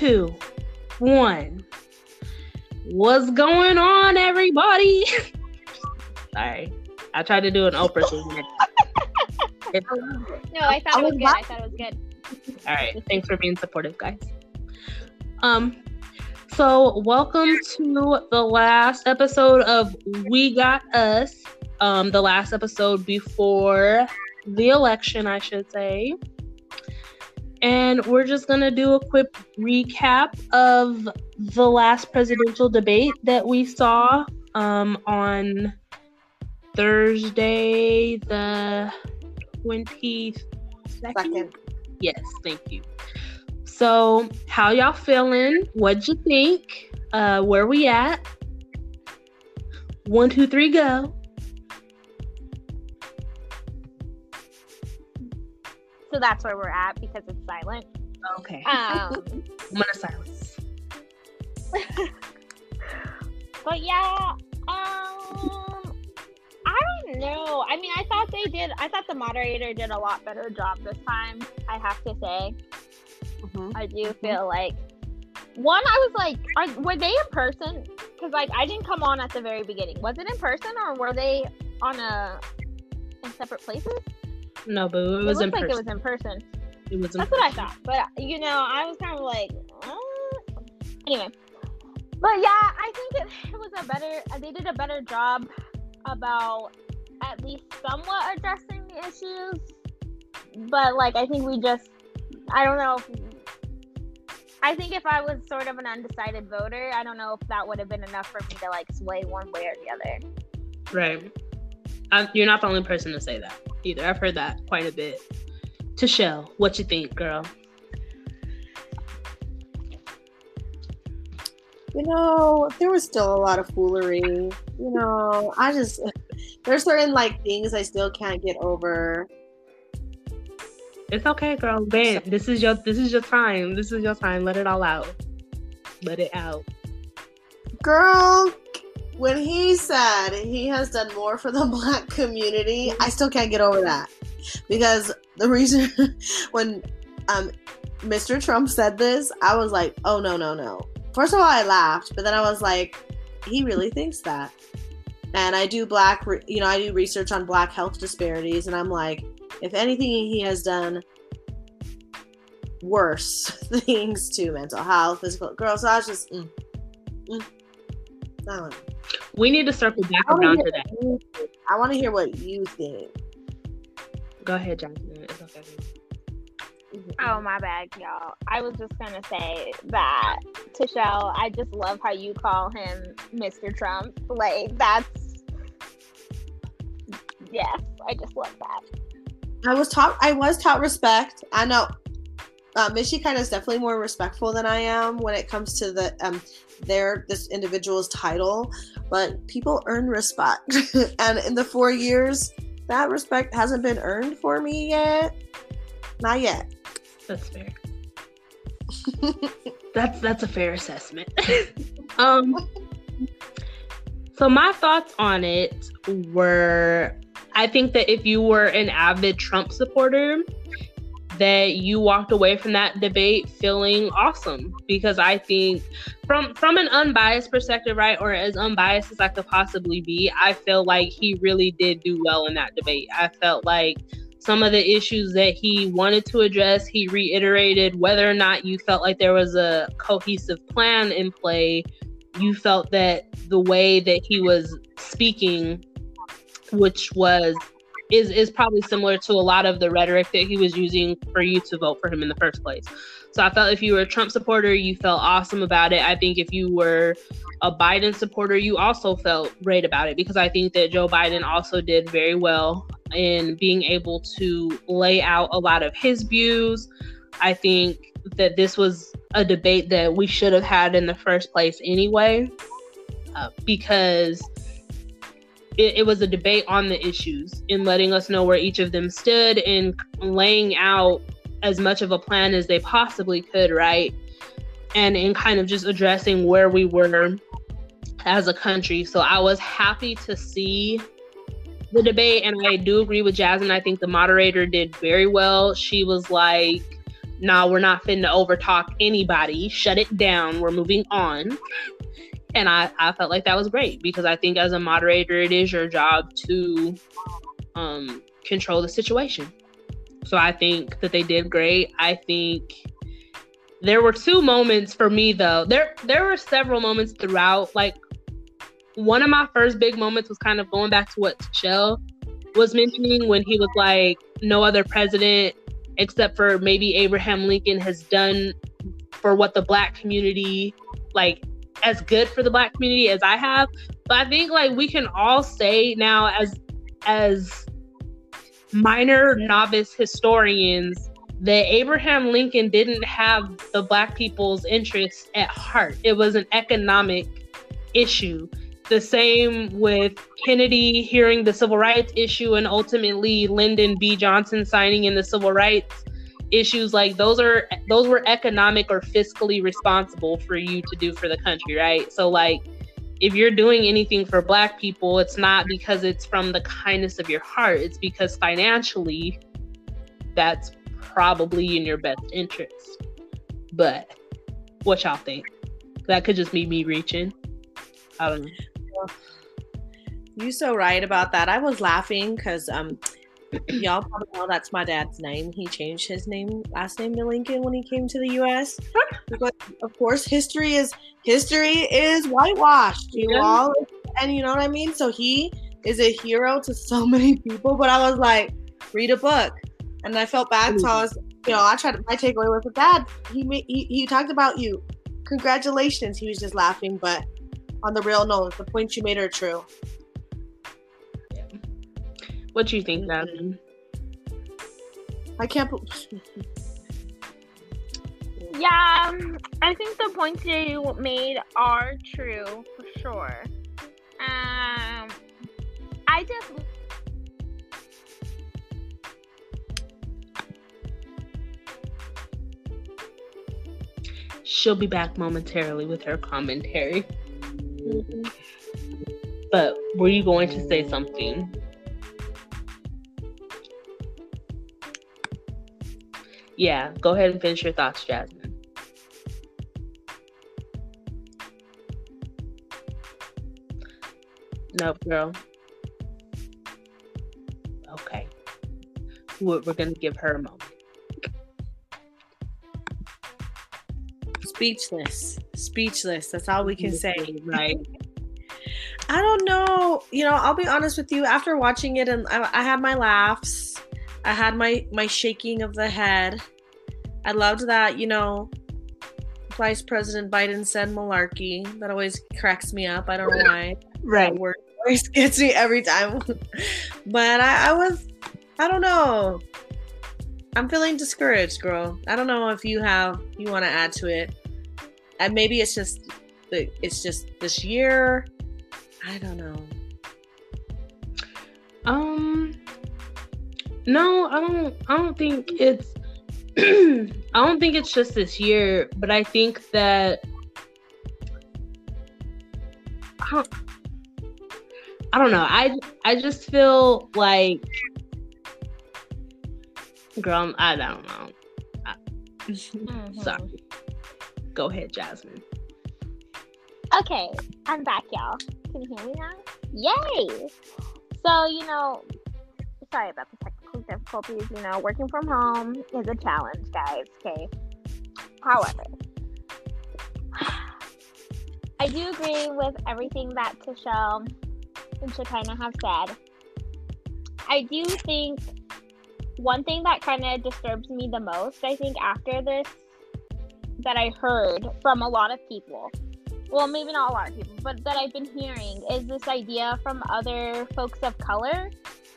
two, one. What's going on, everybody? Sorry, I tried to do an Oprah thing. no, I thought it was good. I thought it was good. All right, thanks for being supportive, guys. Um, so welcome to the last episode of We Got Us. Um, the last episode before the election, I should say. And we're just going to do a quick recap of the last presidential debate that we saw um, on Thursday, the 22nd. Second. Yes, thank you. So, how y'all feeling? What'd you think? Uh, where we at? One, two, three, go. So that's where we're at because it's silent. Okay. Um, I'm gonna silence. but yeah, um, I don't know. I mean, I thought they did. I thought the moderator did a lot better job this time. I have to say. Mm-hmm. I do mm-hmm. feel like one. I was like, are, were they in person? Because like I didn't come on at the very beginning. Was it in person or were they on a in separate places? No, but it was it in like person. It was in person. It was. That's person. what I thought. But you know, I was kind of like, uh... anyway. But yeah, I think it, it was a better. They did a better job about at least somewhat addressing the issues. But like, I think we just, I don't know. If, I think if I was sort of an undecided voter, I don't know if that would have been enough for me to like sway one way or the other. Right. I'm, you're not the only person to say that either. I've heard that quite a bit. To Shell, what you think, girl? You know, there was still a lot of foolery. You know, I just there's certain like things I still can't get over. It's okay, girl. Man, this is your this is your time. This is your time. Let it all out. Let it out. Girl, when he said he has done more for the black community, I still can't get over that. Because the reason when um Mr. Trump said this, I was like, "Oh no, no, no." First of all, I laughed, but then I was like, "He really thinks that." And I do black, you know, I do research on black health disparities, and I'm like, if anything, he has done worse things to mental health, physical. Girl, so I was just, mm, mm, don't know. We need to circle back around to that. I want to hear what you think. Go ahead, Johnson. It's okay. Mm-hmm. Oh my bad, y'all. I was just gonna say that Tishelle, I just love how you call him Mr. Trump. Like that's yes, I just love that. I was taught I was taught respect. I know uh, Michigan is definitely more respectful than I am when it comes to the um their this individual's title, but people earn respect, and in the four years, that respect hasn't been earned for me yet. Not yet. That's fair. that's that's a fair assessment. um. So my thoughts on it were I think that if you were an avid Trump supporter, that you walked away from that debate feeling awesome because I think from from an unbiased perspective, right, or as unbiased as I could possibly be, I feel like he really did do well in that debate. I felt like some of the issues that he wanted to address, he reiterated whether or not you felt like there was a cohesive plan in play. You felt that the way that he was speaking which was is is probably similar to a lot of the rhetoric that he was using for you to vote for him in the first place. So I felt if you were a Trump supporter, you felt awesome about it. I think if you were a Biden supporter, you also felt great about it because I think that Joe Biden also did very well in being able to lay out a lot of his views. I think that this was a debate that we should have had in the first place anyway, uh, because it, it was a debate on the issues in letting us know where each of them stood and laying out as much of a plan as they possibly could, right? And in kind of just addressing where we were as a country. So I was happy to see the debate, and I do agree with Jasmine. I think the moderator did very well. She was like, nah, we're not finna overtalk anybody. Shut it down. We're moving on. And I, I felt like that was great because I think as a moderator, it is your job to um, control the situation. So I think that they did great. I think there were two moments for me though. There there were several moments throughout. Like one of my first big moments was kind of going back to what Shell was mentioning when he was like, no other president except for maybe Abraham Lincoln has done for what the black community like as good for the black community as I have. But I think like we can all say now as as minor novice historians that Abraham Lincoln didn't have the black people's interests at heart. It was an economic issue. The same with Kennedy hearing the civil rights issue and ultimately Lyndon B. Johnson signing in the civil rights issues like those are those were economic or fiscally responsible for you to do for the country, right? So like if you're doing anything for black people, it's not because it's from the kindness of your heart. It's because financially that's probably in your best interest. But what y'all think? That could just be me reaching. I don't know. You so right about that. I was laughing because um y'all probably know that's my dad's name. He changed his name last name to Lincoln when he came to the US. because of course history is history is whitewashed, you yeah. all and you know what I mean? So he is a hero to so many people, but I was like, read a book. And I felt bad, so I mm-hmm. was, you know, I tried to, my takeaway was with dad, he, he he talked about you. Congratulations. He was just laughing, but on the real note, the points you made are true. Yeah. What do you think, Jasmine? I can't. yeah, um, I think the points you made are true for sure. Um, I just She'll be back momentarily with her commentary. But were you going to say something? Yeah, go ahead and finish your thoughts, Jasmine. Nope, girl. Okay. We're, we're going to give her a moment. speechless speechless that's all we can say right i don't know you know i'll be honest with you after watching it and I, I, had my laughs i had my my shaking of the head. I loved that you know vice president biden said malarkey. That always cracks me up. I don't know why. Right. That word always gets me every time. But I, I was i don't know. I'm feeling discouraged, girl. I don't know if you have you want to add to it. And maybe it's just it's just this year. I don't know. Um, no, I don't. I don't think it's. I don't think it's just this year, but I think that. I don't, I don't know. I I just feel like, girl, I don't know. I, mm-hmm. Sorry. Go ahead, Jasmine. Okay, I'm back, y'all. Can you hear me now? Yay! So, you know, sorry about the technical difficulties. You know, working from home is a challenge, guys. Okay. However, I do agree with everything that Tashelle and Shekinah have said. I do think one thing that kind of disturbs me the most, I think, after this that I heard from a lot of people. Well, maybe not a lot of people, but that I've been hearing is this idea from other folks of color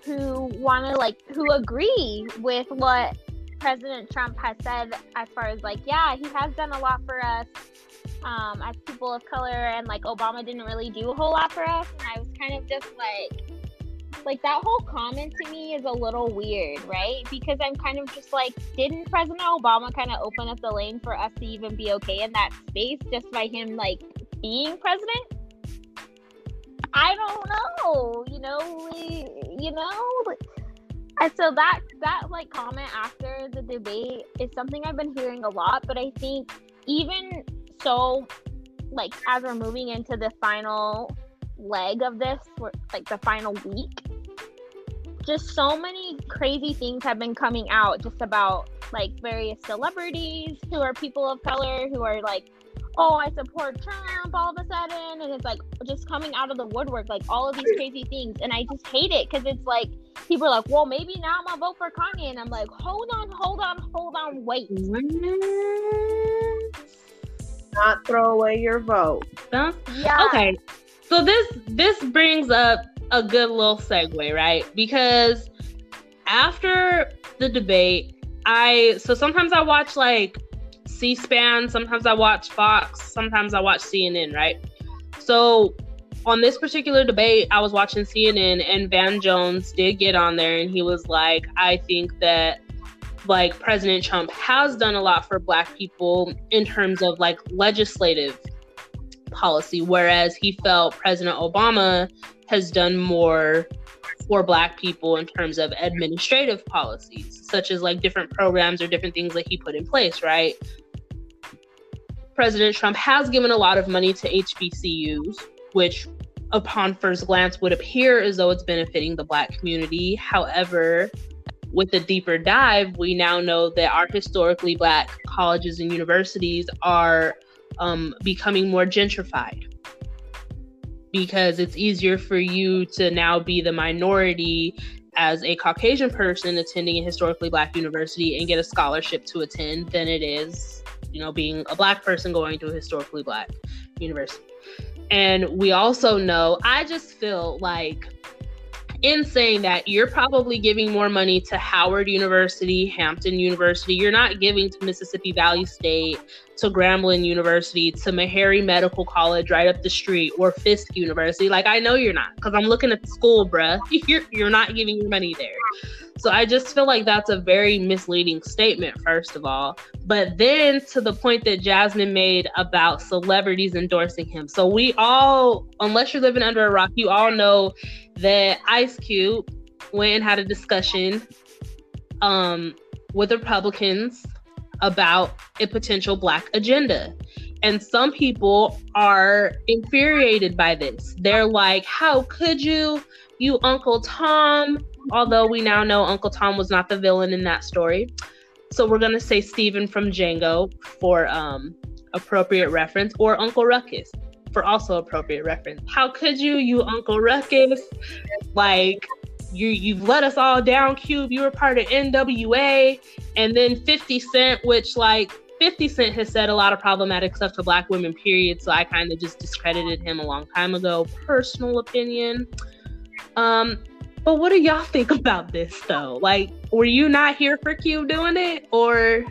who want to like who agree with what President Trump has said as far as like, yeah, he has done a lot for us um, as people of color, and like Obama didn't really do a whole lot for us. And I was kind of just like, like that whole comment to me is a little weird, right? Because I'm kind of just like, didn't President Obama kind of open up the lane for us to even be okay in that space just by him like being president? I don't know. You know, we, you know, And so that that like comment after the debate is something I've been hearing a lot, but I think even so like as we're moving into the final leg of this, like the final week, just so many crazy things have been coming out just about like various celebrities who are people of color who are like oh i support trump all of a sudden and it's like just coming out of the woodwork like all of these crazy things and i just hate it because it's like people are like well maybe now i'm gonna vote for kanye and i'm like hold on hold on hold on wait. Not throw away your vote. Yeah. Okay. So this this brings up a good little segue, right? Because after the debate, I so sometimes I watch like C-SPAN, sometimes I watch Fox, sometimes I watch CNN, right? So on this particular debate, I was watching CNN and Van Jones did get on there and he was like, I think that like President Trump has done a lot for black people in terms of like legislative policy, whereas he felt President Obama has done more for black people in terms of administrative policies such as like different programs or different things that he put in place right president trump has given a lot of money to hbcus which upon first glance would appear as though it's benefiting the black community. However with a deeper dive we now know that our historically black colleges and universities are um, becoming more gentrified because it's easier for you to now be the minority as a Caucasian person attending a historically black university and get a scholarship to attend than it is, you know, being a black person going to a historically black university. And we also know, I just feel like in saying that you're probably giving more money to Howard University, Hampton University. You're not giving to Mississippi Valley State, to Grambling University, to Meharry Medical College right up the street, or Fisk University. Like I know you're not, because I'm looking at the school, bruh. You're you're not giving your money there. So I just feel like that's a very misleading statement, first of all. But then to the point that Jasmine made about celebrities endorsing him. So we all, unless you're living under a rock, you all know that Ice Cube went and had a discussion um, with Republicans about a potential black agenda. And some people are infuriated by this. They're like, how could you, you Uncle Tom? Although we now know Uncle Tom was not the villain in that story. So we're going to say Stephen from Django for um, appropriate reference, or Uncle Ruckus for also appropriate reference. How could you, you Uncle Ruckus? Like, you you've let us all down, Cube. You were part of NWA, and then 50 Cent, which like 50 Cent has said a lot of problematic stuff to black women, period. So I kind of just discredited him a long time ago. Personal opinion. Um, but what do y'all think about this though? Like, were you not here for Cube doing it, or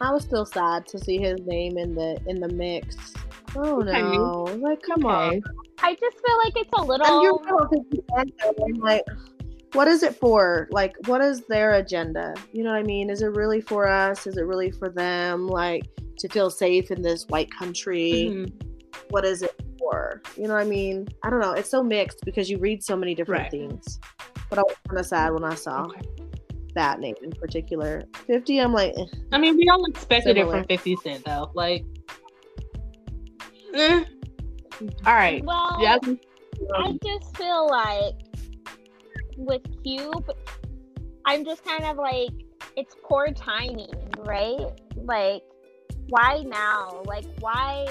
I was still sad to see his name in the in the mix. Oh okay. no! Like, come okay. on. I just feel like it's a little. And you're like, what is it for? Like, what is their agenda? You know what I mean? Is it really for us? Is it really for them? Like to feel safe in this white country? Mm-hmm. What is it for? You know what I mean? I don't know. It's so mixed because you read so many different right. things. But I was kind of sad when I saw. Okay that name in particular. 50, I'm like, eh. I mean, we all expected similar. it from 50 Cent, though. Like, eh. all right. Well, yeah. I just feel like with Cube, I'm just kind of like, it's poor timing, right? Like, why now? Like, why?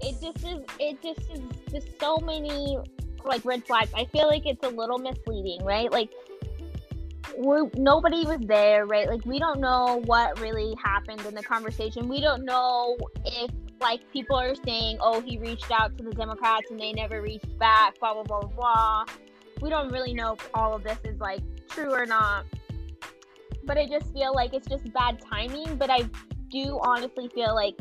It just is, it just is just so many like red flags. I feel like it's a little misleading, right? Like, we're nobody was there, right? Like we don't know what really happened in the conversation. We don't know if like people are saying, "Oh, he reached out to the Democrats and they never reached back." Blah blah blah blah. We don't really know if all of this is like true or not. But I just feel like it's just bad timing. But I do honestly feel like,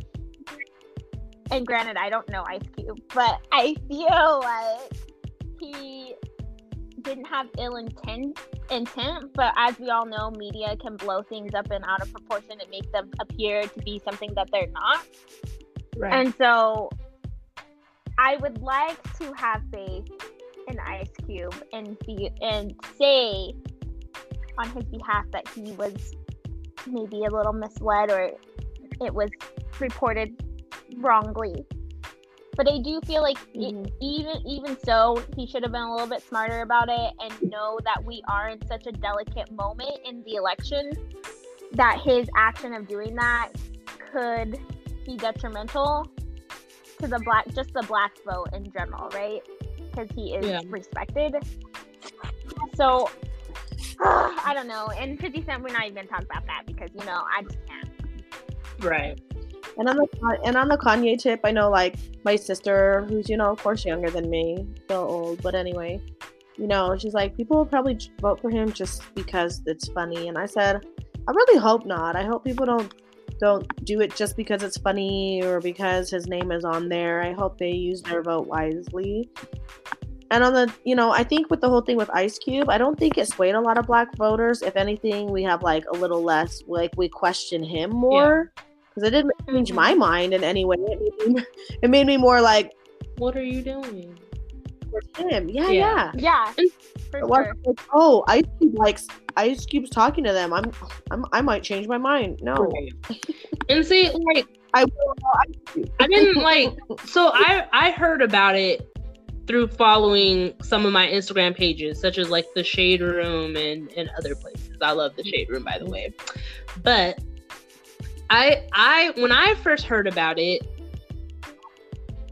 and granted, I don't know Ice Cube, but I feel like he didn't have ill intent intent, but as we all know, media can blow things up and out of proportion and make them appear to be something that they're not. Right. And so I would like to have faith an Ice Cube and be and say on his behalf that he was maybe a little misled or it was reported wrongly. But I do feel like mm-hmm. it, even even so, he should have been a little bit smarter about it and know that we are in such a delicate moment in the election that his action of doing that could be detrimental to the black just the black vote in general, right? Because he is yeah. respected. So uh, I don't know. And 50 Cent, we're not even talking about that because you know I just can't. Right. And on the and on the Kanye tip, I know like my sister, who's you know of course younger than me, still old, but anyway, you know she's like people will probably vote for him just because it's funny, and I said I really hope not. I hope people don't don't do it just because it's funny or because his name is on there. I hope they use their vote wisely. And on the, you know, I think with the whole thing with Ice Cube, I don't think it swayed a lot of black voters. If anything, we have like a little less, like we question him more because yeah. it didn't change my mm-hmm. mind in any way. It made, me, it made me more like, what are you doing? For him, yeah, yeah, yeah. yeah sure. like, oh, Ice Cube likes Ice Cube's talking to them. I'm, I'm, I might change my mind. No. and see, like, I, I didn't like. So I, I heard about it through following some of my Instagram pages, such as like the Shade Room and and other places. I love the Shade Room, by the way. But I, I when I first heard about it,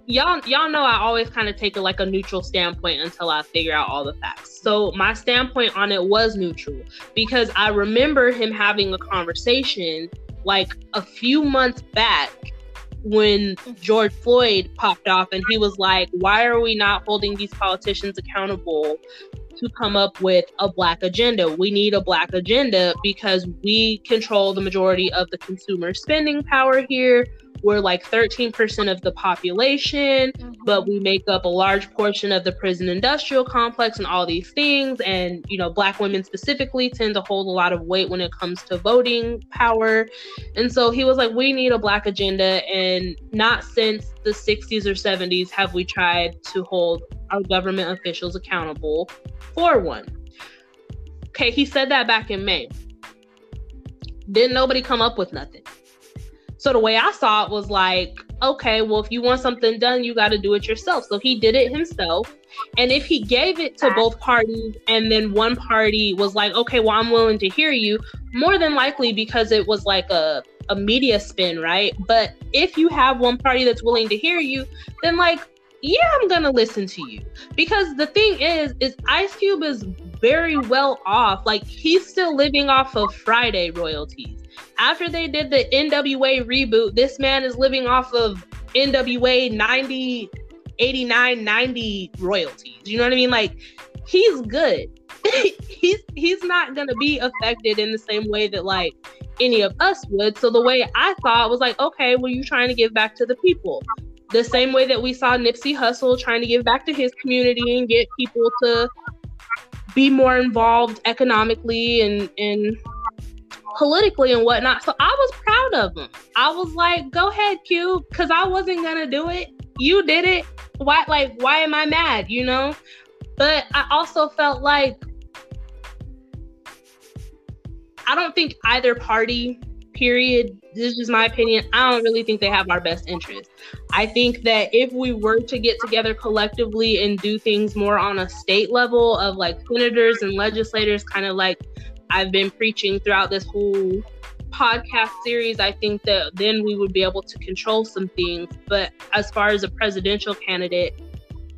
y'all y'all know I always kind of take a, like a neutral standpoint until I figure out all the facts. So my standpoint on it was neutral because I remember him having a conversation like a few months back when mm-hmm. George Floyd popped off and he was like, "Why are we not holding these politicians accountable to come up with a black agenda. We need a black agenda because we control the majority of the consumer spending power here. We're like 13% of the population, mm-hmm. but we make up a large portion of the prison industrial complex and all these things. And, you know, Black women specifically tend to hold a lot of weight when it comes to voting power. And so he was like, we need a Black agenda. And not since the 60s or 70s have we tried to hold our government officials accountable for one. Okay, he said that back in May. Didn't nobody come up with nothing. So the way I saw it was like, okay, well, if you want something done, you got to do it yourself. So he did it himself. And if he gave it to both parties and then one party was like, okay, well, I'm willing to hear you, more than likely because it was like a, a media spin, right? But if you have one party that's willing to hear you, then like, yeah, I'm gonna listen to you. Because the thing is, is Ice Cube is very well off. Like he's still living off of Friday royalties after they did the NWA reboot, this man is living off of NWA 90, 89, 90 royalties. You know what I mean? Like, he's good. he's he's not gonna be affected in the same way that like any of us would. So the way I thought was like, okay, well, you trying to give back to the people. The same way that we saw Nipsey Hussle trying to give back to his community and get people to be more involved economically and and politically and whatnot. So I was proud of him. I was like, go ahead, Q, because I wasn't gonna do it. You did it. Why like why am I mad? You know? But I also felt like I don't think either party, period, this is my opinion. I don't really think they have our best interest. I think that if we were to get together collectively and do things more on a state level of like senators and legislators, kind of like I've been preaching throughout this whole podcast series, I think that then we would be able to control some things. But as far as a presidential candidate,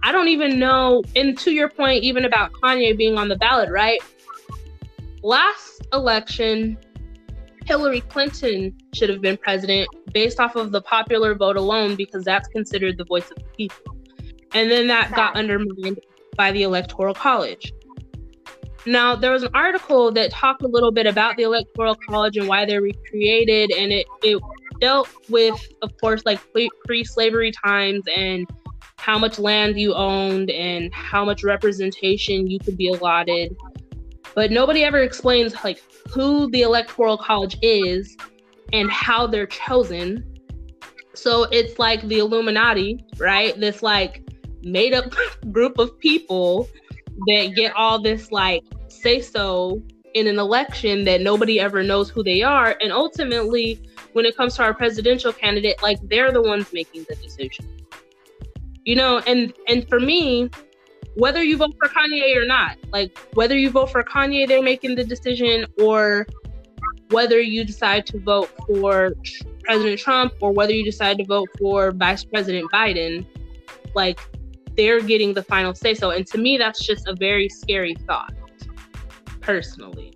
I don't even know. And to your point, even about Kanye being on the ballot, right? Last election, Hillary Clinton should have been president based off of the popular vote alone because that's considered the voice of the people. And then that got undermined by the Electoral College. Now, there was an article that talked a little bit about the Electoral College and why they were created, and it, it dealt with, of course, like pre slavery times and how much land you owned and how much representation you could be allotted. But nobody ever explains like who the Electoral College is and how they're chosen. So it's like the Illuminati, right? This like made up group of people that get all this like say so in an election that nobody ever knows who they are. And ultimately, when it comes to our presidential candidate, like they're the ones making the decision. You know, and and for me, whether you vote for Kanye or not, like whether you vote for Kanye, they're making the decision, or whether you decide to vote for President Trump or whether you decide to vote for Vice President Biden, like they're getting the final say so. And to me, that's just a very scary thought, personally.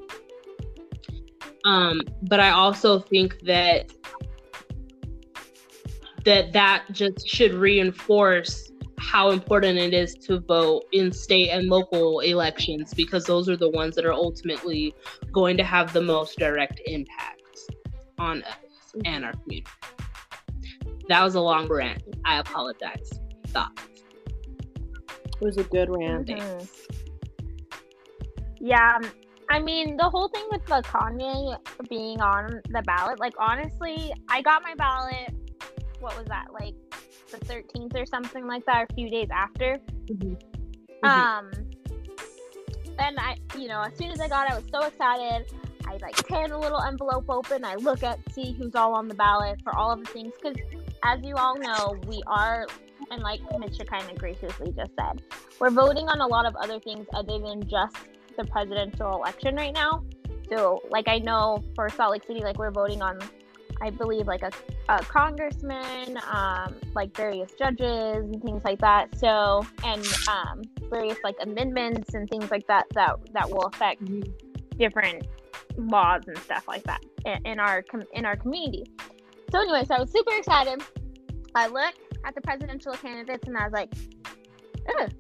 Um, but I also think that that that just should reinforce how important it is to vote in state and local elections because those are the ones that are ultimately going to have the most direct impact on us and our community. That was a long rant. I apologize. Thoughts? It was a good rant. Mhm. Yeah, um, I mean the whole thing with the Kanye being on the ballot. Like honestly, I got my ballot. What was that? Like the 13th or something like that, or a few days after. Mm-hmm. Um, and I, you know, as soon as I got it, I was so excited. I like tear the little envelope open. I look at see who's all on the ballot for all of the things because, as you all know, we are, and like Mr. kind of graciously just said, we're voting on a lot of other things other than just the presidential election right now. So, like, I know for Salt Lake City, like we're voting on, I believe, like a, a congressman, um, like various judges and things like that. So, and um, various like amendments and things like that that that will affect different laws and stuff like that in, in our com- in our community. So anyway, so I was super excited. I looked at the presidential candidates and I was like, "Ugh,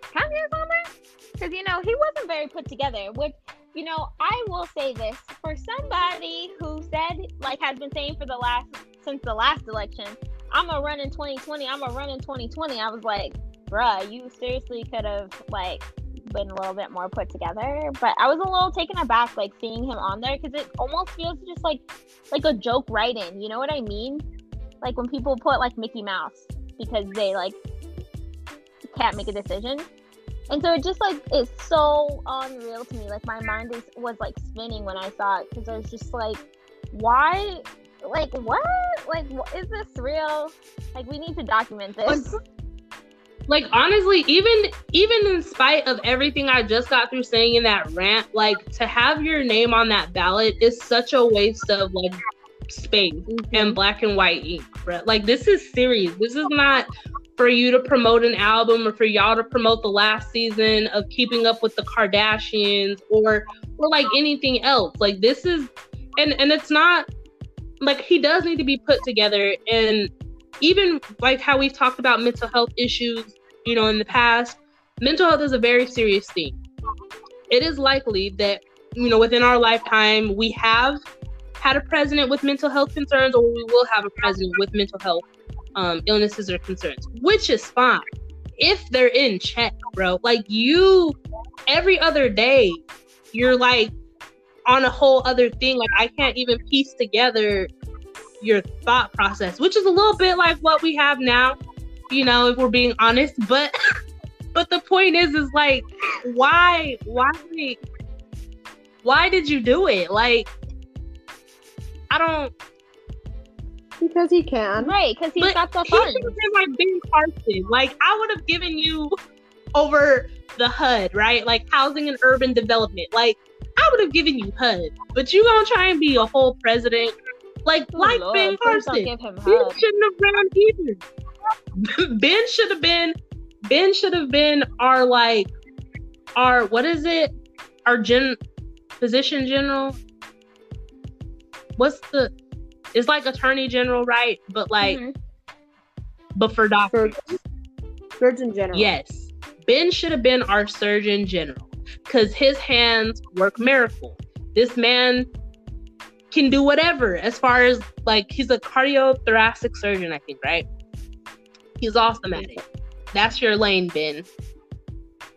Kanye's on there," because you know he wasn't very put together. Which you know I will say this for somebody who said like has been saying for the last since the last election, I'm gonna run in 2020. I'm gonna run in 2020. I was like, bruh, you seriously could have like been a little bit more put together. But I was a little taken aback, like seeing him on there, because it almost feels just like like a joke write-in. You know what I mean? Like when people put like Mickey Mouse because they like can't make a decision. And so it just like is so unreal to me. Like my mind is was like spinning when I saw it because I was just like, why? Like what? Like wh- is this real? Like we need to document this. like honestly even even in spite of everything i just got through saying in that rant like to have your name on that ballot is such a waste of like space and mm-hmm. black and white ink bro. like this is serious this is not for you to promote an album or for y'all to promote the last season of keeping up with the kardashians or or like anything else like this is and and it's not like he does need to be put together and even like how we've talked about mental health issues, you know, in the past, mental health is a very serious thing. It is likely that, you know, within our lifetime, we have had a president with mental health concerns, or we will have a president with mental health um, illnesses or concerns, which is fine if they're in check, bro. Like you, every other day, you're like on a whole other thing. Like I can't even piece together your thought process, which is a little bit like what we have now, you know, if we're being honest. But but the point is is like why why why did you do it? Like I don't Because he can. right, because he's but got the he should have been like Ben Carson. Like I would have given you over the HUD, right? Like housing and urban development. Like I would have given you HUD, but you gonna try and be a whole president like Oh, like Lord, Ben please Carson. give him Ben HUD. shouldn't have ran either. ben should have been Ben should have been our like our what is it? Our gen physician general. What's the it's like attorney general, right? But like Mhm. but for doctors. Surgeon, Surgeon General. Yes. Ben should have been our surgeon general because his hands work miracle. This man can do whatever as far as like he's a cardiothoracic surgeon, I think, right? He's awesome at it. That's your lane, Ben.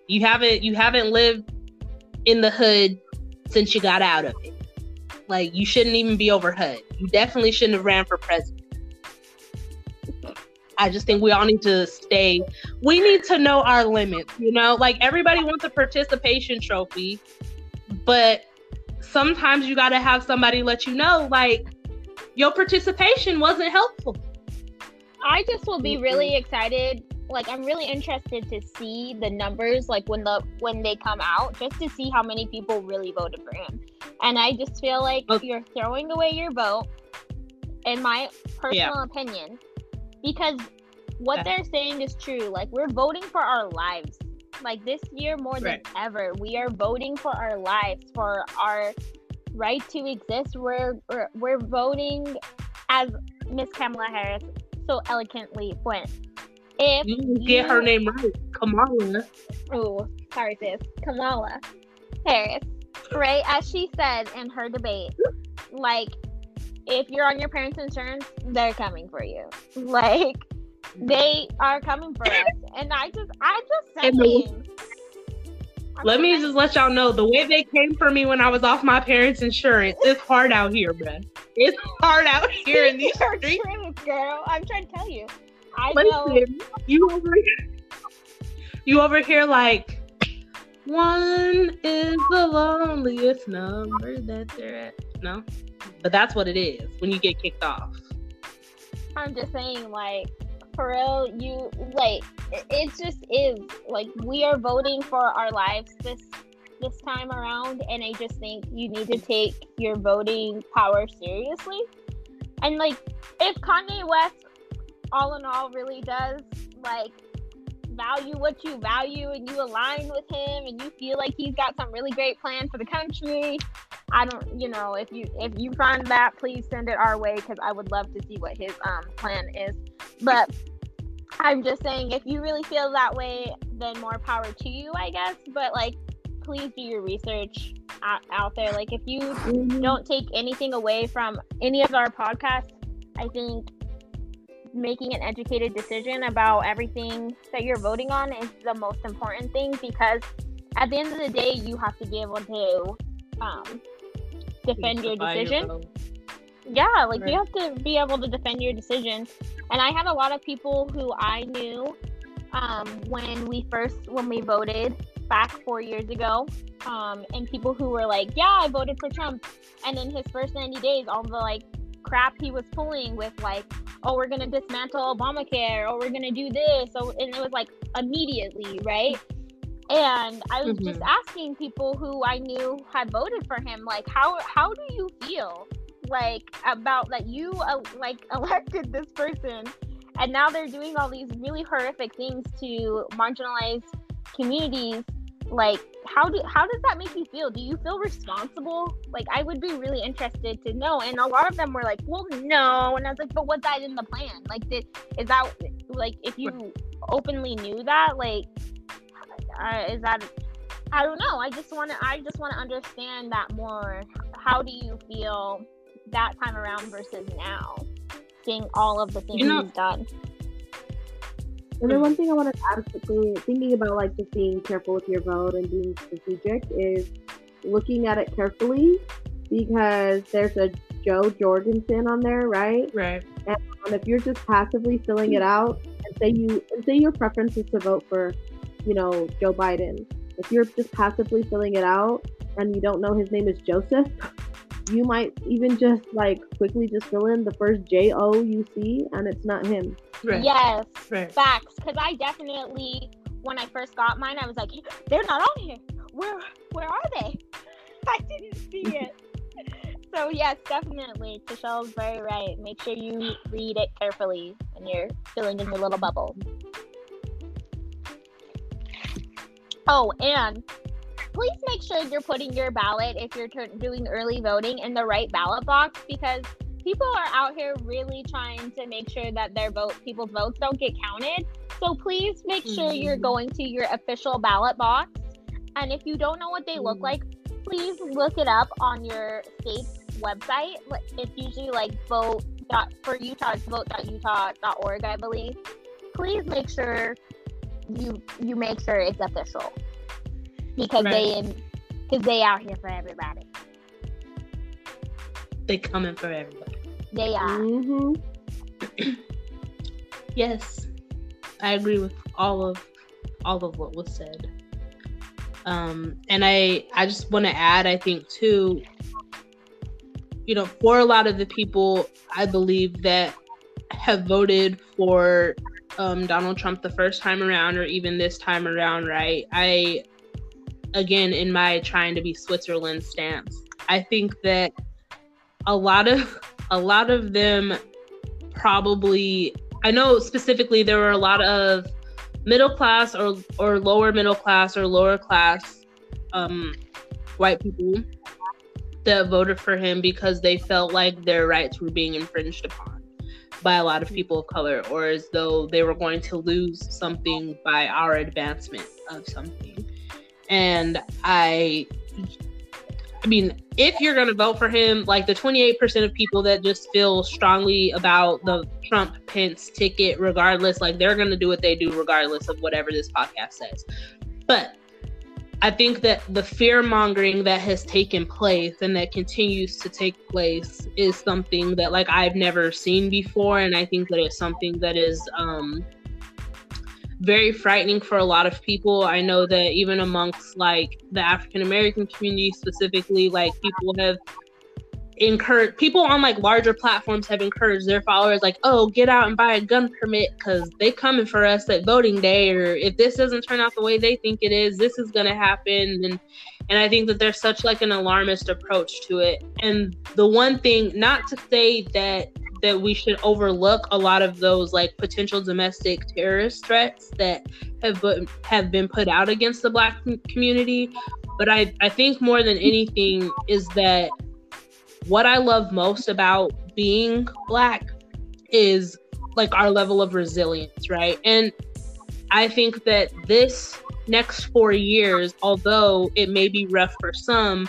You haven't you haven't lived in the hood since you got out of it. Like you shouldn't even be over HUD. You definitely shouldn't have ran for president. I just think we all need to stay. We need to know our limits. You know, like everybody wants a participation trophy, but sometimes you got to have somebody let you know, like your participation wasn't helpful. I just will be really mm-hmm. excited. Like I'm really interested to see the numbers like when the when they come out just to see how many people really voted for him. And I just feel like okay. you're throwing away your vote in my personal yeah. opinion because what they're saying is true. Like we're voting for our lives. Like this year more right. than ever, we are voting for our lives, for our right to exist. We're we're, we're voting as Miss Kamala Harris so eloquently went. If you get her name right, Kamala. Oh, sorry, sis. Kamala Harris. Right as she said in her debate, like if you're on your parents' insurance, they're coming for you. Like they are coming for us. And I just I just saying. Let me just let y'all know the way they came for me when I was off my parents' insurance. It's hard out here, bruh. It's hard out here in these streets. Girl. I'm trying to tell you. I Listen, know. You over here, you over here like one is the loneliest number that they're at. No, but that's what it is when you get kicked off. I'm just saying, like, for real, you like it, it just is like we are voting for our lives this this time around, and I just think you need to take your voting power seriously. And like, if Kanye West, all in all, really does like value what you value and you align with him and you feel like he's got some really great plan for the country. I don't you know if you if you find that please send it our way because i would love to see what his um plan is. But i'm just saying if you really feel that way then more power to you i guess. But like please do your research out, out there. Like if you mm-hmm. don't take anything away from any of our podcasts i think making an educated decision about everything that you're voting on is the most important thing because at the end of the day, you have to be able to um, defend your decision. Your yeah, like right. you have to be able to defend your decision. And I had a lot of people who I knew um, when we first when we voted back four years ago, um, and people who were like, "Yeah, I voted for Trump," and in his first ninety days, all the like crap he was pulling with like oh, we're to dismantle Obamacare, or we're to do this. So, and it was like immediately, right? And I was mm-hmm. just asking people who I knew had voted for him, like, how how do you feel, like, about that you uh, like elected this person, and now they're doing all these really horrific things to marginalized communities like how do how does that make you feel? Do you feel responsible? Like i would be really interested to know and a lot of them were like well no and i was like but what's that in the plan? Like did, is that like if you openly knew that like uh, is that i don't know i just want to i just want to understand that more. How do you feel that time around versus now seeing all of the things you know, he's done and then one thing I want to add quickly, thinking about like just being careful with your vote and being strategic, is looking at it carefully because there's a Jo Jorgensen on there, right? Right. And um, if you're just passively filling it out, and say you and say your preference is to vote for, you know, Joe Biden, if you're just passively filling it out and you don't know his name is Joseph, you might even just like quickly just fill in the first J O you see, and it's not him. Right. Yes, right. facts. Because I definitely, when I first got mine, I was like, they're not on here. Where where are they? I didn't see it. so yes, definitely. Tashel's very right. Make sure you read it carefully when you're filling in your little bubble. Oh, and please make sure you're putting your ballot if you're doing early voting in the right ballot box because people are out here really trying to make sure that their vote people's votes don't get counted. So please make sure you're mm-hmm. going to your official ballot box. And if you don't know what they look mm-hmm. like, please look it up on your state's website. It's usually like vote dot for Utah, it's vote.utah.org, I believe. Please make sure you you make sure it's official because right. they because they out here for everybody. They coming for everybody. They are. Mm-hmm. Yes, I agree with all of all of what was said. Um, and I I just want to add, I think too, you know, for a lot of the people, I believe that have voted for um, Donald Trump the first time around, or even this time around, right? I again in my trying to be Switzerland stance, I think that a lot of a lot of them probably I know specifically there were a lot of middle class or or lower middle class or lower class um, white people that voted for him because they felt like their rights were being infringed upon by a lot of people of color or as though they were going to lose something by our advancement of something. And i I mean, if you're going to vote for him, like the 28% of people that just feel strongly about the Trump Pence ticket, regardless, like they're going to do what they do, regardless of whatever this podcast says. But I think that the fear mongering that has taken place and that continues to take place is something that, like, I've never seen before. And I think that it's something that is, um, very frightening for a lot of people. I know that even amongst like the African American community specifically, like people have encouraged people on like larger platforms have encouraged their followers like, oh, get out and buy a gun permit because they coming for us at voting day, or if this doesn't turn out the way they think it is, this is gonna happen. And and I think that there's such like an alarmist approach to it. And the one thing, not to say that that we should overlook a lot of those like potential domestic terrorist threats that have been, have been put out against the black community. But I, I think more than anything is that what i love most about being black is like our level of resilience right? And i think that this next four years although it may be rough for some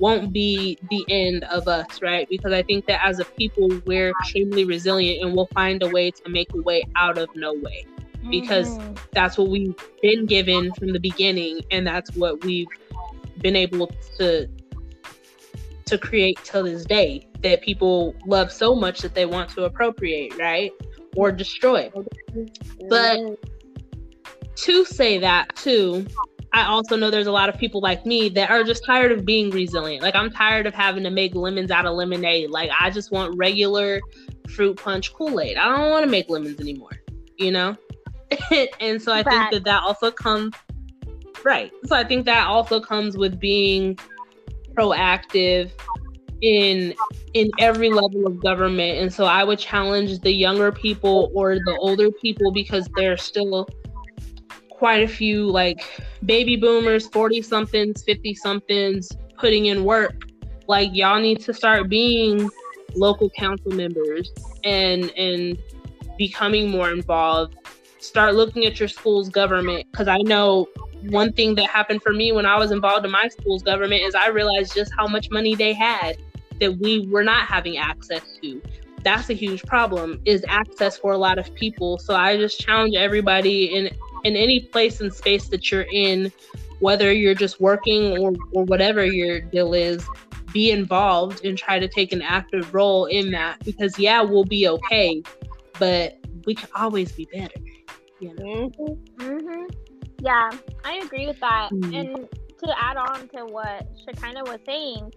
won't be the end of us, right? Because I think that as a people, we're extremely resilient and we'll find a way to make a way out of no way. Because mm-hmm. that's what we've been given from the beginning, and that's what we've been able to to create to this day that people love so much that they want to appropriate, right? Or destroy. But to say that too, I also know there's a lot of people like me that are just tired of being resilient. Like I'm tired of having to make lemons out of lemonade. Like I just want regular fruit punch Kool-Aid. I don't want to make lemons anymore, you know? and so I think that that also comes right. So I think that also comes with being proactive in in every level of government. And so I would challenge the younger people or the older people because they're still quite a few like baby boomers, 40 somethings, 50 somethings putting in work. Like y'all need to start being local council members and and becoming more involved. Start looking at your school's government because I know one thing that happened for me when I was involved in my school's government is I realized just how much money they had that we were not having access to. That's a huge problem is access for a lot of people. So I just challenge everybody in in any place and space that you're in, whether you're just working or, or whatever your deal is, be involved and try to take an active role in that because yeah, we'll be okay, but we can always be better. You know? mm-hmm. Mm-hmm. Yeah, I agree with that. Mm-hmm. And to add on to what Shekinah was saying,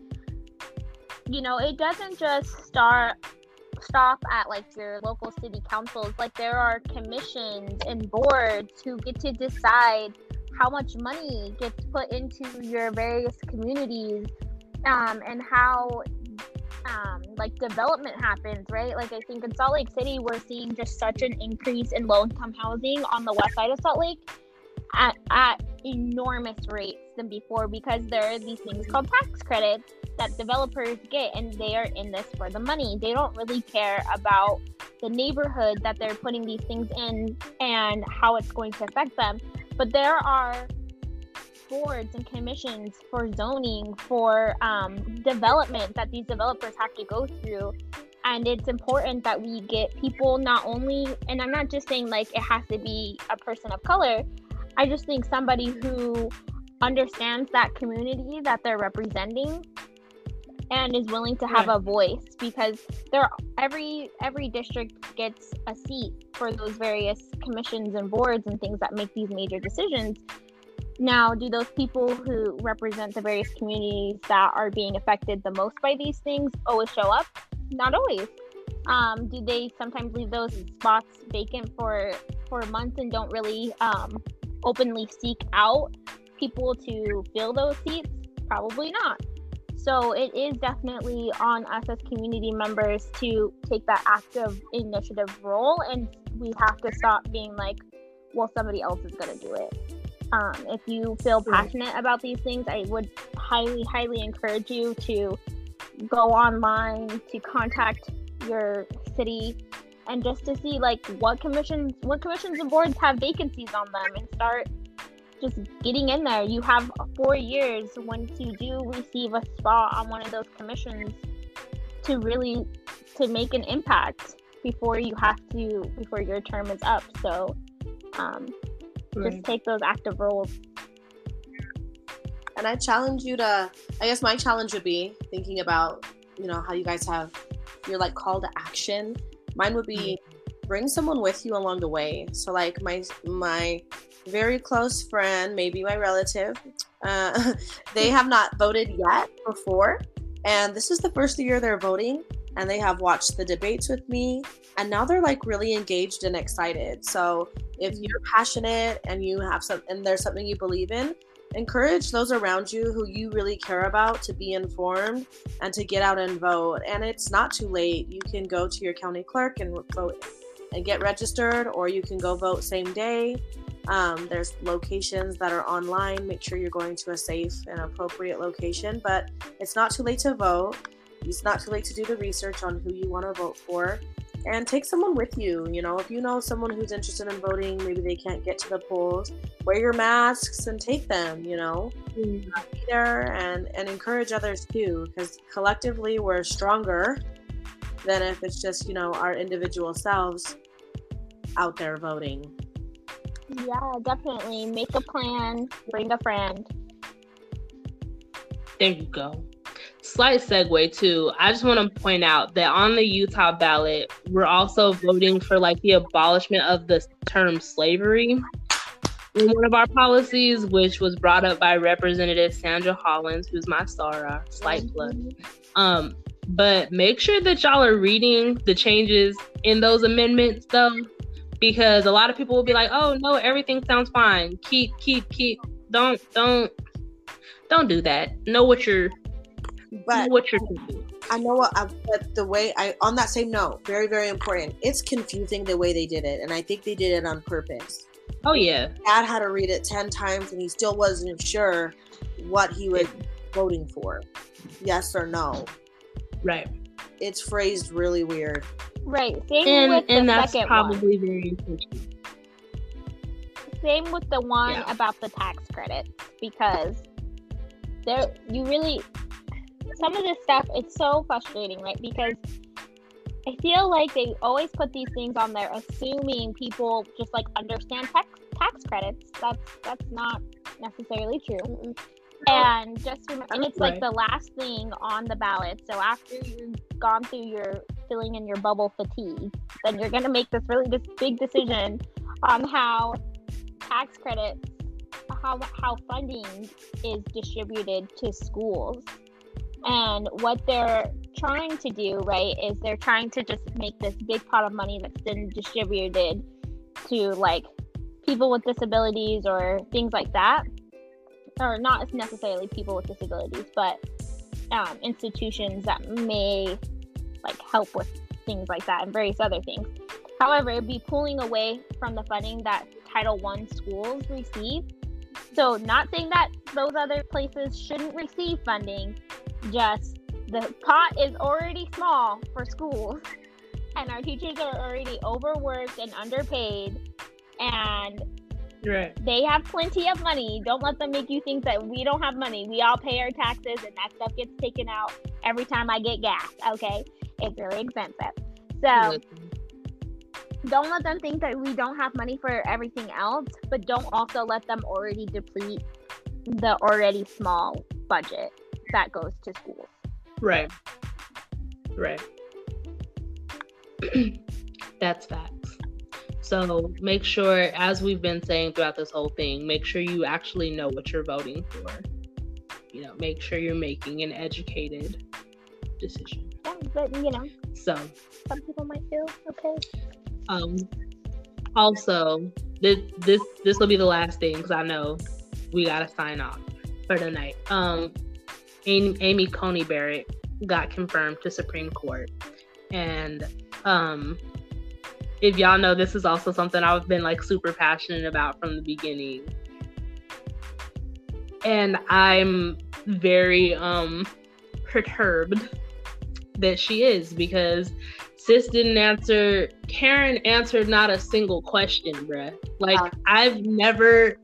you know, it doesn't just start stop at like your local city councils. Like there are commissions and boards who get to decide how much money gets put into your various communities um, and how um, like development happens, right? Like I think in Salt Lake City, we're seeing just such an increase in low income housing on the west side of Salt Lake at, at enormous rates than before because there are these things called tax credits that developers get and they are in this for the money. They don't really care about the neighborhood that they're putting these things in and how it's going to affect them. But there are boards and commissions for zoning, for um, development that these developers have to go through. And it's important that we get people not only, and I'm not just saying like it has to be a person of color, I just think somebody who understands that community that they're representing and is willing to have a voice because there every every district gets a seat for those various commissions and boards and things that make these major decisions. Now, do those people who represent the various communities that are being affected the most by these things always show up? Not always. Um, do they sometimes leave those spots vacant for for months and don't really um, openly seek out people to fill those seats? Probably not. So it is definitely on us as community members to take that active initiative role, and we have to stop being like, well, somebody else is going to do it. Um, if you feel passionate about these things, I would highly, highly encourage you to go online to contact your city and just to see like what commissions what commissions and boards have vacancies on them and start just getting in there. You have four years once you do receive a spot on one of those commissions to really to make an impact before you have to before your term is up. So um, right. just take those active roles. And I challenge you to. I guess my challenge would be thinking about you know how you guys have your like call to action. Mine would be mm-hmm. bring someone with you along the way. So like my my very close friend, maybe my relative. Uh, they have not voted yet before, and this is the first year they're voting, and they have watched the debates with me, and now they're like really engaged and excited. So if you're passionate and you have some, and there's something you believe in, encourage those around you who you really care about to be informed and to get out and vote. And it's not too late. You can go to your county clerk and vote and get registered, or you can go vote same day. Um, there's locations that are online. Make sure you're going to a safe and appropriate location. But it's not too late to vote. It's not too late to do the research on who you want to vote for. And take someone with you. You know, if you know someone who's interested in voting, maybe they can't get to the polls, wear your masks and take them, you know. Mm-hmm. Be there and, and encourage others too, because collectively we're stronger than if it's just, you know, our individual selves out there voting. Yeah, definitely. Make a plan, bring a friend. There you go. Slight segue too. I just want to point out that on the Utah ballot, we're also voting for like the abolishment of the term slavery in one of our policies, which was brought up by Representative Sandra Hollins, who's my star, slight plug. Um, but make sure that y'all are reading the changes in those amendments though because a lot of people will be like, "Oh no, everything sounds fine. Keep, keep, keep. Don't, don't, don't do that. Know what you're, but what you're doing." I know what, I, but the way I on that same note, very, very important. It's confusing the way they did it, and I think they did it on purpose. Oh yeah, Dad had to read it ten times, and he still wasn't sure what he was voting for, yes or no. Right. It's phrased really weird. Right. Same and, with and the that's probably one. very intentional. Same with the one yeah. about the tax credit because there you really some of this stuff it's so frustrating, right? Because I feel like they always put these things on there assuming people just like understand tax tax credits. That's that's not necessarily true. And just remember, and it's like the last thing on the ballot. So after you've gone through your filling in your bubble fatigue, then you're going to make this really this big decision on how tax credits, how how funding is distributed to schools. And what they're trying to do, right, is they're trying to just make this big pot of money that's been distributed to like people with disabilities or things like that or not necessarily people with disabilities, but um, institutions that may like help with things like that and various other things. However, it'd be pulling away from the funding that Title One schools receive. So, not saying that those other places shouldn't receive funding, just the pot is already small for schools, and our teachers are already overworked and underpaid, and Right. They have plenty of money. Don't let them make you think that we don't have money. We all pay our taxes and that stuff gets taken out every time I get gas. Okay. It's very expensive. So mm-hmm. don't let them think that we don't have money for everything else, but don't also let them already deplete the already small budget that goes to schools. Right. Right. That's facts. So make sure, as we've been saying throughout this whole thing, make sure you actually know what you're voting for. You know, make sure you're making an educated decision. Yeah, but you know, So, some people might feel okay. um, also, this this this will be the last thing because I know we gotta sign off for tonight. Um, Amy, Amy Coney Barrett got confirmed to Supreme Court, and um, if y'all know, this is also something I've been like super passionate about from the beginning, and I'm very um perturbed that she is because sis didn't answer karen answered not a single question bruh. Like Yeah. i've never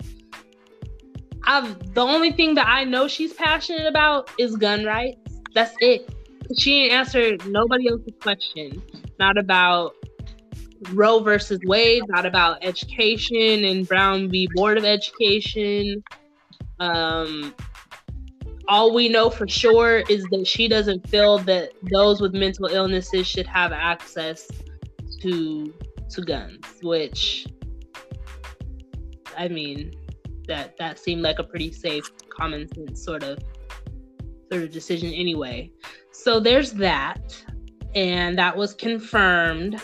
i've the only thing that i know she's passionate about is gun rights. That's it. She ain't answered nobody else's question. Not about roe versus wade not about education and brown v. Board of education. Um all we know for sure is that she doesn't feel that those with mental illnesses should have access to to guns which i mean that that seemed like a pretty safe common sense sort of sort of decision anyway. So there's that and that was confirmed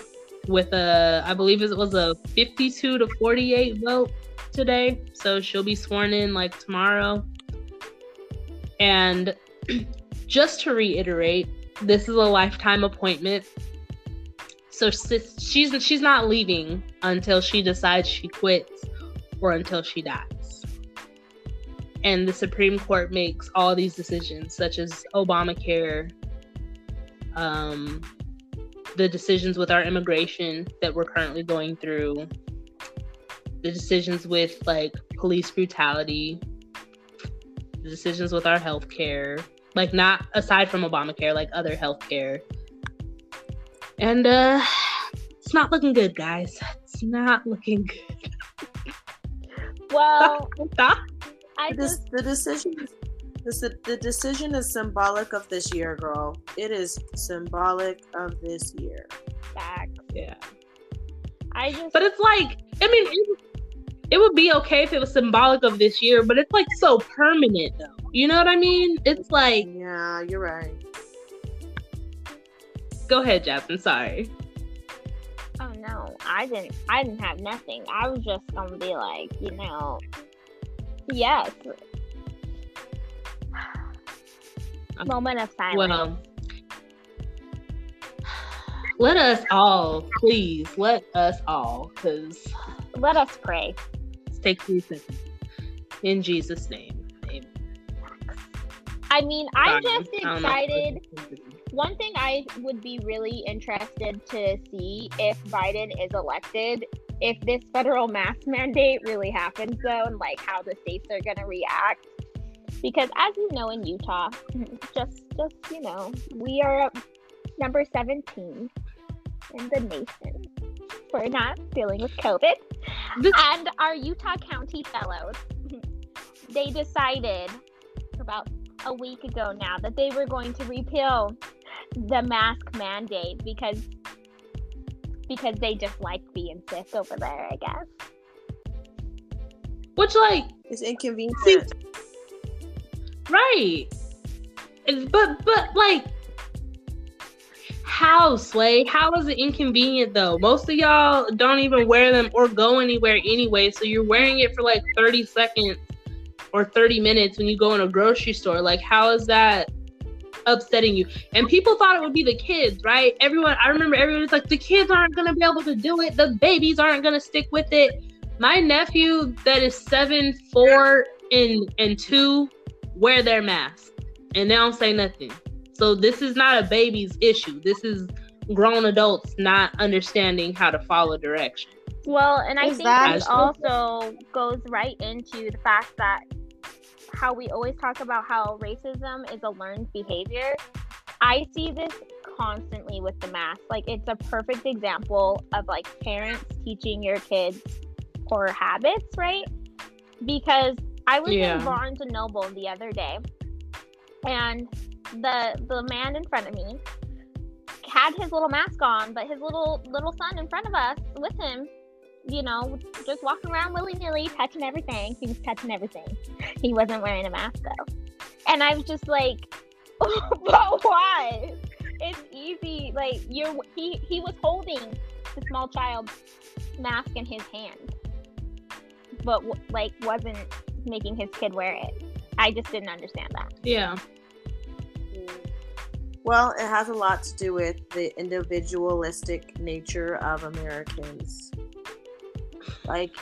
with a i believe it was a 52 to 48 vote today so she'll be sworn in like tomorrow and just to reiterate, this is a lifetime appointment. So she's she's not leaving until she decides she quits or until she dies. And the Supreme Court makes all these decisions, such as Obamacare, um, the decisions with our immigration that we're currently going through, the decisions with like police brutality, the decisions with our healthcare, like not aside from Obamacare, like other healthcare. And uh it's not looking good, guys. It's not looking good. Well, I The, just the decision is the, the decision is symbolic of this year, girl. It is symbolic of this year. back. Yeah. I just But it's like, I mean, it, it would be okay if it was symbolic of this year, but it's like so permanent though. You know what I mean? It's like, Yeah, you're right. go ahead, Jasmine. Sorry. oh no, I didn't. I didn't have nothing. I was just gonna be like, you know, yes. Moment of silence. Well, let us all, please, let us all, because Let us pray. Let's take three seconds. In Jesus' name. Amen. I mean, I'm just I don't know. excited. One thing I would be really interested to see if Biden is elected, if this federal mask mandate really happens, though, and like how the states are going to react. Because as you know, in Utah, mm-hmm. just just you know, we are number 17 in the nation for not dealing with COVID. This- And our Utah County fellows, mm-hmm. they decided about a week ago now that they were going to repeal the mask mandate because because they just like being sick over there, I guess. Which, like, is inconvenient. Right. But, but, like, how, Slay? How is it inconvenient, though? Most of y'all don't even wear them or go anywhere anyway, so you're wearing it for like 30 seconds or 30 minutes when you go in a grocery store. Like, how is that upsetting you? And people thought it would be the kids, right? Everyone, I remember everyone was like, the kids aren't going to be able to do it, the babies aren't going to stick with it. My nephew, that is seven, four, and, and two, wear their mask and they don't say nothing. So this is not a baby's issue. This is grown adults not understanding how to follow direction. Well, and I Is think that- this also goes right into the fact that how we always talk about how racism is a learned behavior. I see this constantly with the mask. Like it's a perfect example of like parents teaching your kids poor habits, right? Because I was Yeah. in Barnes and Noble the other day, and the the man in front of me had his little mask on, but his little little son in front of us with him you know, just walking around willy nilly, touching everything. He was touching everything. He wasn't wearing a mask though. And I was just like, but why? It's easy. Like you're he he was holding the small child's mask in his hand, but like wasn't making his kid wear it. I just didn't understand that. Yeah. Well, it has a lot to do with the individualistic nature of Americans. Like,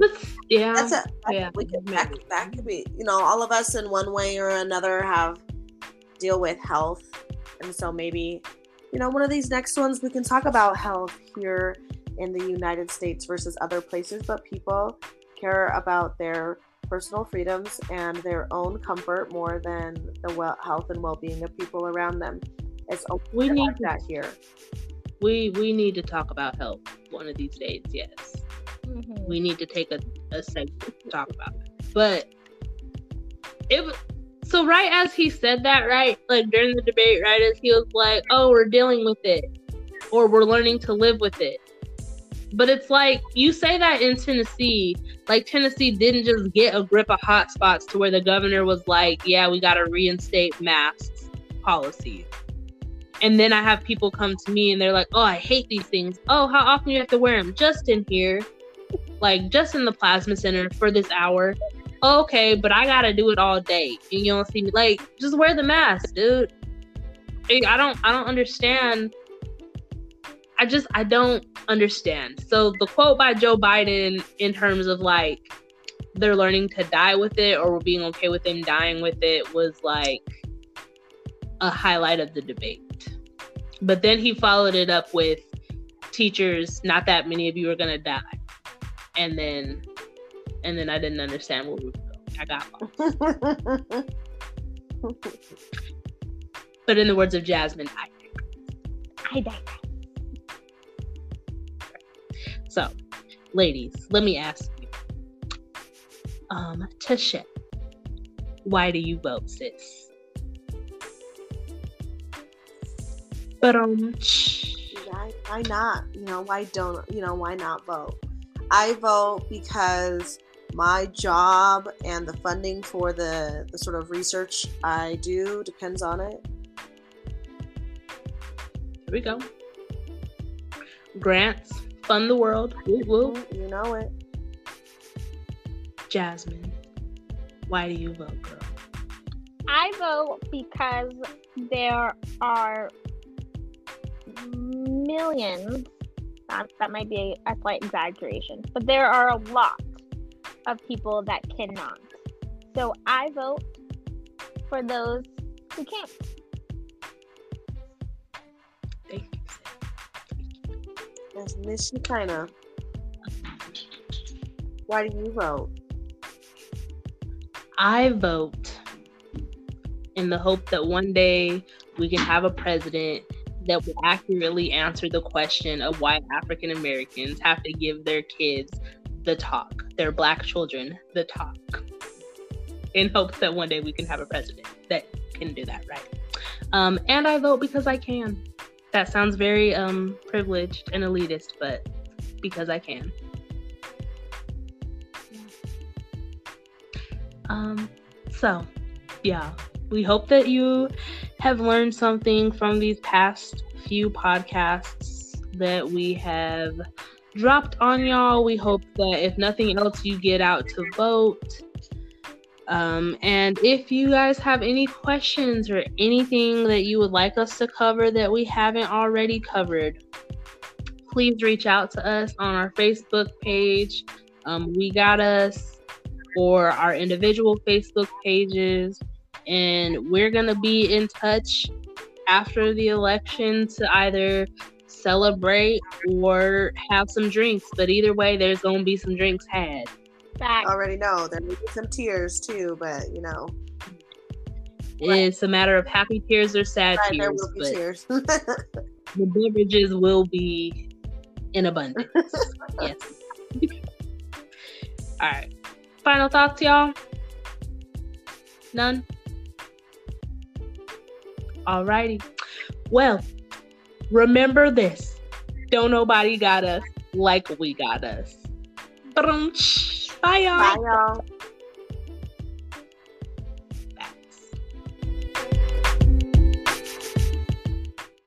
yeah, that's a yeah, we could, that, that could be. You know, all of us in one way or another have deal with health, and so maybe, you know, one of these next ones we can talk about health here in the United States versus other places, but people care about their personal freedoms and their own comfort more than the well, health and well-being of people around them. It's We we need need that here. we we need to talk about health one of these days. Yes, Mhm. we need to take a, a segment to talk about it. But it was so right as he said that, right, like during the debate, right, as he was like, "Oh, we're dealing with it, or we're learning to live with it." But it's like you say that in Tennessee, like Tennessee didn't just get a grip of hotspots to where the governor was like, "Yeah, we got to reinstate masks policies." And then I have people come to me and they're like, "Oh, I hate these things. Oh, how often do you have to wear them? Just in here, like just in the plasma center for this hour. Oh, okay, but I gotta do it all day, and you don't see me. Like, just wear the mask, dude. I don't, I don't understand. I just, I don't understand. So the quote by Joe Biden in terms of like they're learning to die with it or we're being okay with them dying with it was like a highlight of the debate. But then he followed it up with teachers, not that many of you are gonna die. And then and then I didn't understand what we were going. I got lost. But in the words of Jasmine, I I digress. So ladies, let me ask you. Um, Tasha, why do you vote, sis? But um why, why not? You know, why don't you know why not vote? I vote because my job and the funding for the the sort of research I do depends on it. here we go. Grants, fund the world. Woo woo. Mm, You know it. Jasmine, why do you vote, girl? I vote because there are millions. That, that might be a, a slight exaggeration, but there are a lot of people that cannot. So I vote for those who can't. Yes, Miss Shekinah. Why do you vote? I vote in the hope that one day we can have a president that will accurately answer the question of why African Americans have to give their kids the talk, their black children the talk, in hopes that one day we can have a president that can do that right. Um, and I vote because I can. That sounds very um, privileged and elitist, but because I can. Um, so, yeah, we hope that you have learned something from these past few podcasts that we have dropped on y'all. We hope that if nothing else, you get out to vote. Um, and if you guys have any questions or anything that you would like us to cover that we haven't already covered, please reach out to us on our Facebook page. Um, we got us or our individual Facebook pages. And we're going to be in touch after the election to either celebrate or have some drinks. But either way, there's going to be some drinks had. Fact. Already know there may be some tears too, but you know, It's a matter of happy tears or sad right, tears, will be but tears. the beverages will be in abundance. yes. All right. Final thoughts, y'all? None? Alrighty. Well, remember this. Don't nobody got us. like we got us. Ba-dum-tsh. Bye, y'all. Bye, y'all.